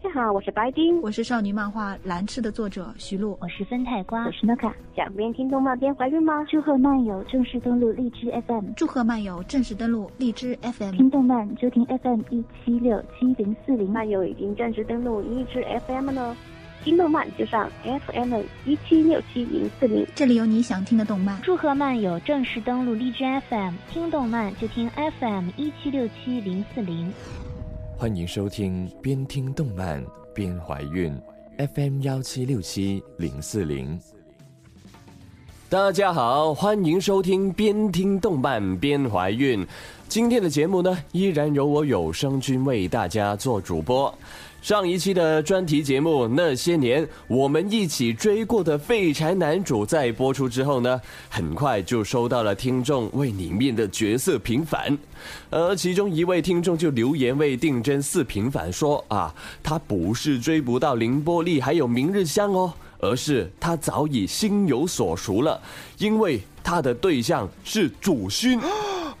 大家好，我是白丁，我是少女漫画《蓝翅》的作者徐璐，我是分太瓜，我是诺卡。想边听动漫边怀孕吗？祝贺漫友正式登录荔枝 FM，祝贺漫友正式登录荔枝 FM，听动漫就听 FM 一七六七零四零，漫友已经正式登录荔枝 FM 了，听动漫就上 FM 一七六七零四零，这里有你想听的动漫。祝贺漫友正式登录荔枝 FM，听动漫就听 FM 一七六七零四零。欢迎收听边听动漫边怀孕，FM 幺七六七零四零。大家好，欢迎收听边听动漫边怀孕。今天的节目呢，依然由我有声君为大家做主播。上一期的专题节目《那些年我们一起追过的废柴男主》在播出之后呢，很快就收到了听众为里面的角色平反，而其中一位听众就留言为定真寺平反说啊，他不是追不到凌波丽还有明日香哦，而是他早已心有所属了，因为他的对象是主勋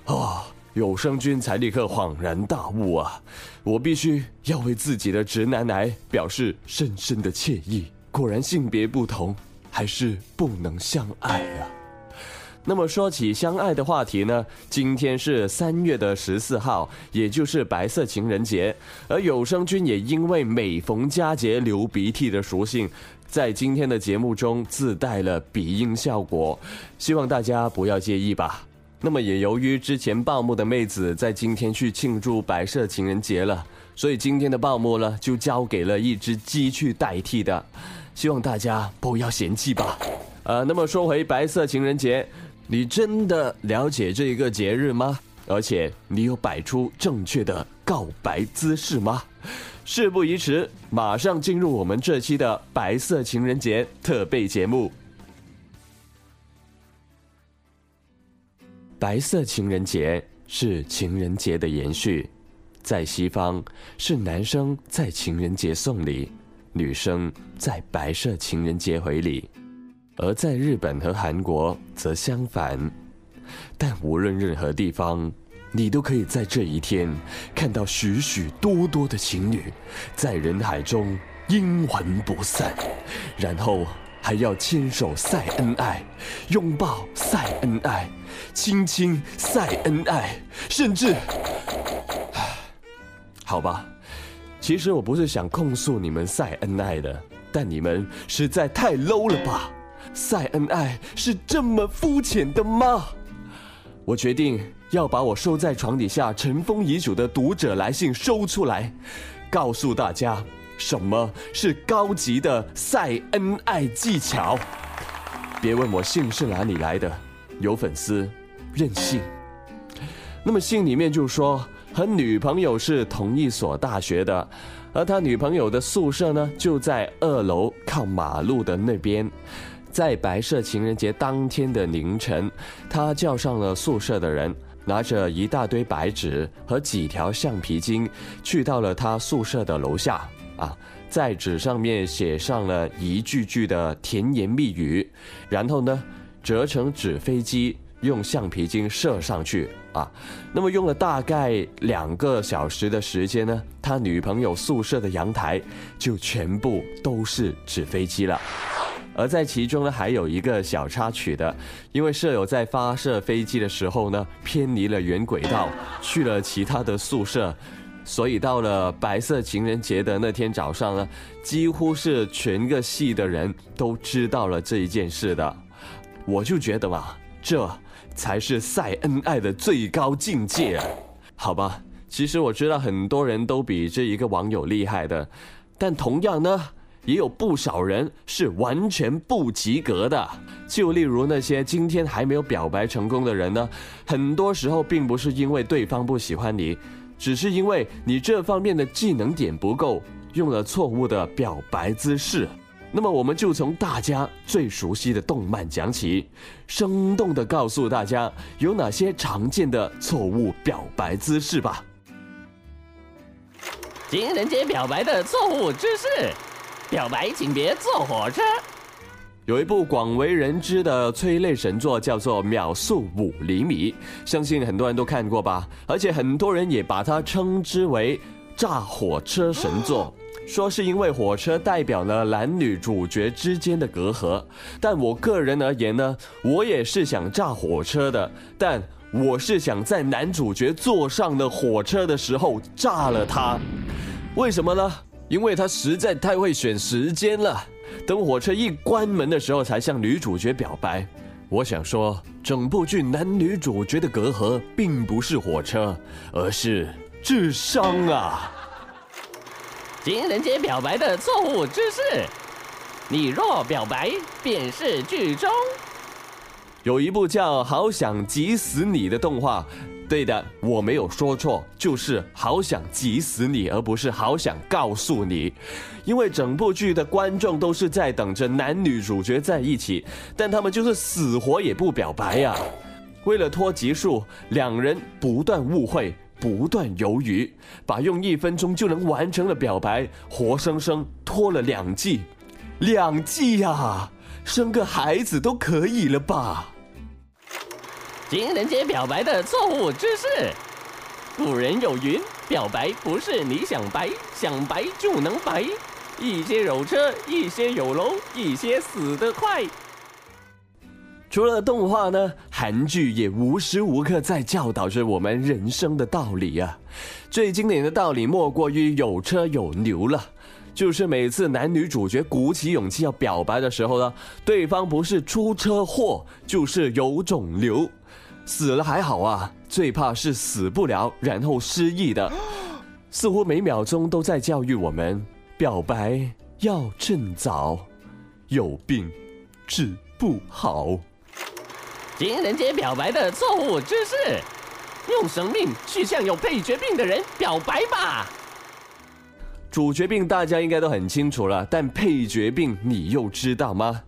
啊。有声君才立刻恍然大悟啊！我必须要为自己的直男癌表示深深的歉意。果然性别不同，还是不能相爱啊！那么说起相爱的话题呢？今天是三月的十四号，也就是白色情人节，而有声君也因为每逢佳节流鼻涕的属性，在今天的节目中自带了鼻音效果，希望大家不要介意吧。那么也由于之前报幕的妹子在今天去庆祝白色情人节了，所以今天的报幕呢就交给了一只鸡去代替的，希望大家不要嫌弃吧。呃，那么说回白色情人节，你真的了解这一个节日吗？而且你有摆出正确的告白姿势吗？事不宜迟，马上进入我们这期的白色情人节特备节目。白色情人节是情人节的延续，在西方是男生在情人节送礼，女生在白色情人节回礼，而在日本和韩国则相反。但无论任何地方，你都可以在这一天看到许许多多的情侣在人海中阴魂不散，然后。还要牵手晒恩爱，拥抱晒恩爱，亲亲晒恩爱，甚至，好吧，其实我不是想控诉你们晒恩爱的，但你们实在太 low 了吧？晒恩爱是这么肤浅的吗？我决定要把我收在床底下尘封已久的读者来信收出来，告诉大家。什么是高级的晒恩爱技巧？别问我信是哪里来的，有粉丝任性。那么信里面就说和女朋友是同一所大学的，而他女朋友的宿舍呢就在二楼靠马路的那边。在白色情人节当天的凌晨，他叫上了宿舍的人，拿着一大堆白纸和几条橡皮筋，去到了他宿舍的楼下。啊，在纸上面写上了一句句的甜言蜜语，然后呢，折成纸飞机，用橡皮筋射上去啊。那么用了大概两个小时的时间呢，他女朋友宿舍的阳台就全部都是纸飞机了。而在其中呢，还有一个小插曲的，因为舍友在发射飞机的时候呢，偏离了原轨道，去了其他的宿舍。所以到了白色情人节的那天早上呢，几乎是全个系的人都知道了这一件事的。我就觉得嘛，这才是晒恩爱的最高境界！好吧，其实我知道很多人都比这一个网友厉害的，但同样呢，也有不少人是完全不及格的。就例如那些今天还没有表白成功的人呢，很多时候并不是因为对方不喜欢你。只是因为你这方面的技能点不够，用了错误的表白姿势。那么我们就从大家最熟悉的动漫讲起，生动的告诉大家有哪些常见的错误表白姿势吧。情人节表白的错误姿势，表白请别坐火车。有一部广为人知的催泪神作，叫做《秒速五厘米》，相信很多人都看过吧？而且很多人也把它称之为“炸火车神作”。说是因为火车代表了男女主角之间的隔阂，但我个人而言呢，我也是想炸火车的，但我是想在男主角坐上了火车的时候炸了他。为什么呢？因为他实在太会选时间了，等火车一关门的时候才向女主角表白。我想说，整部剧男女主角的隔阂并不是火车，而是智商啊！情人节表白的错误知识：你若表白，便是剧中。有一部叫《好想急死你》的动画，对的，我没有说错，就是好想急死你，而不是好想告诉你。因为整部剧的观众都是在等着男女主角在一起，但他们就是死活也不表白呀。为了拖集数，两人不断误会。不断犹豫，把用一分钟就能完成的表白，活生生拖了两季，两季呀！生个孩子都可以了吧？情人节表白的错误知识：古人有云，表白不是你想白，想白就能白。一些有车，一些有楼，一些死得快。除了动画呢，韩剧也无时无刻在教导着我们人生的道理啊。最经典的道理莫过于有车有牛了，就是每次男女主角鼓起勇气要表白的时候呢，对方不是出车祸，就是有肿瘤，死了还好啊，最怕是死不了然后失忆的。似乎每秒钟都在教育我们，表白要趁早，有病治不好。情人节表白的错误知识：用生命去向有配角病的人表白吧。主角病大家应该都很清楚了，但配角病你又知道吗？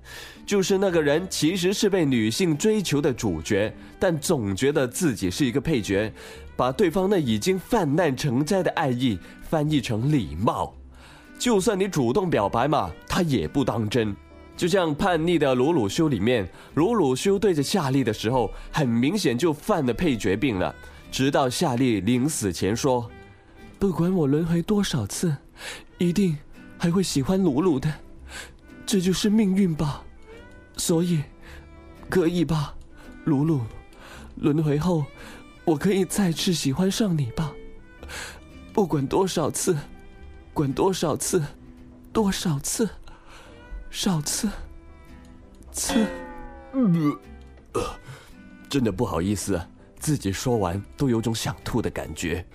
就是那个人其实是被女性追求的主角，但总觉得自己是一个配角，把对方那已经泛滥成灾的爱意翻译成礼貌。就算你主动表白嘛，他也不当真。就像叛逆的鲁鲁修里面，鲁鲁修对着夏利的时候，很明显就犯了配角病了。直到夏利临死前说：“不管我轮回多少次，一定还会喜欢鲁鲁的，这就是命运吧。所以，可以吧，鲁鲁，轮回后，我可以再次喜欢上你吧。不管多少次，管多少次，多少次。”少次，次，呃，真的不好意思，自己说完都有种想吐的感觉。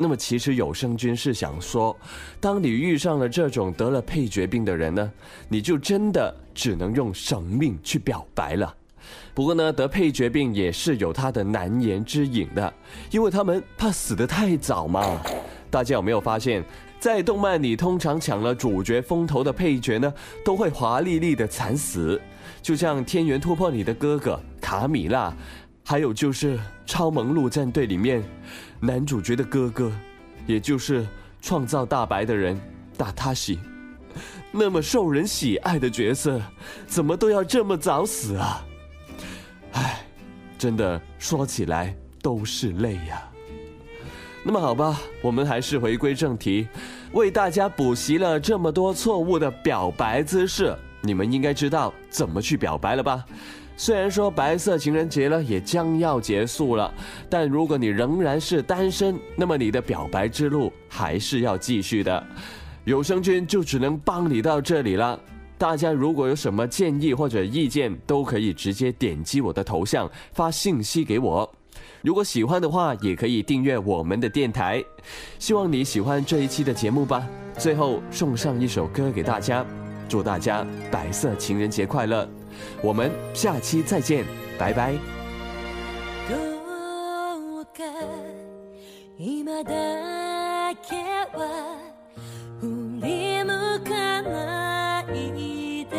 那么，其实有声君是想说，当你遇上了这种得了配角病的人呢，你就真的只能用生命去表白了。不过呢，得配角病也是有他的难言之隐的，因为他们怕死得太早嘛。大家有没有发现？在动漫里，通常抢了主角风头的配角呢，都会华丽丽的惨死，就像《天元突破》里的哥哥卡米拉，还有就是《超萌陆战队》里面男主角的哥哥，也就是创造大白的人大塔西，那么受人喜爱的角色，怎么都要这么早死啊？唉，真的说起来都是泪呀。那么好吧，我们还是回归正题，为大家补习了这么多错误的表白姿势，你们应该知道怎么去表白了吧？虽然说白色情人节呢也将要结束了，但如果你仍然是单身，那么你的表白之路还是要继续的。有声君就只能帮你到这里了。大家如果有什么建议或者意见，都可以直接点击我的头像发信息给我。如果喜欢的话，也可以订阅我们的电台。希望你喜欢这一期的节目吧。最后送上一首歌给大家，祝大家白色情人节快乐！我们下期再见，拜拜。君を見つめて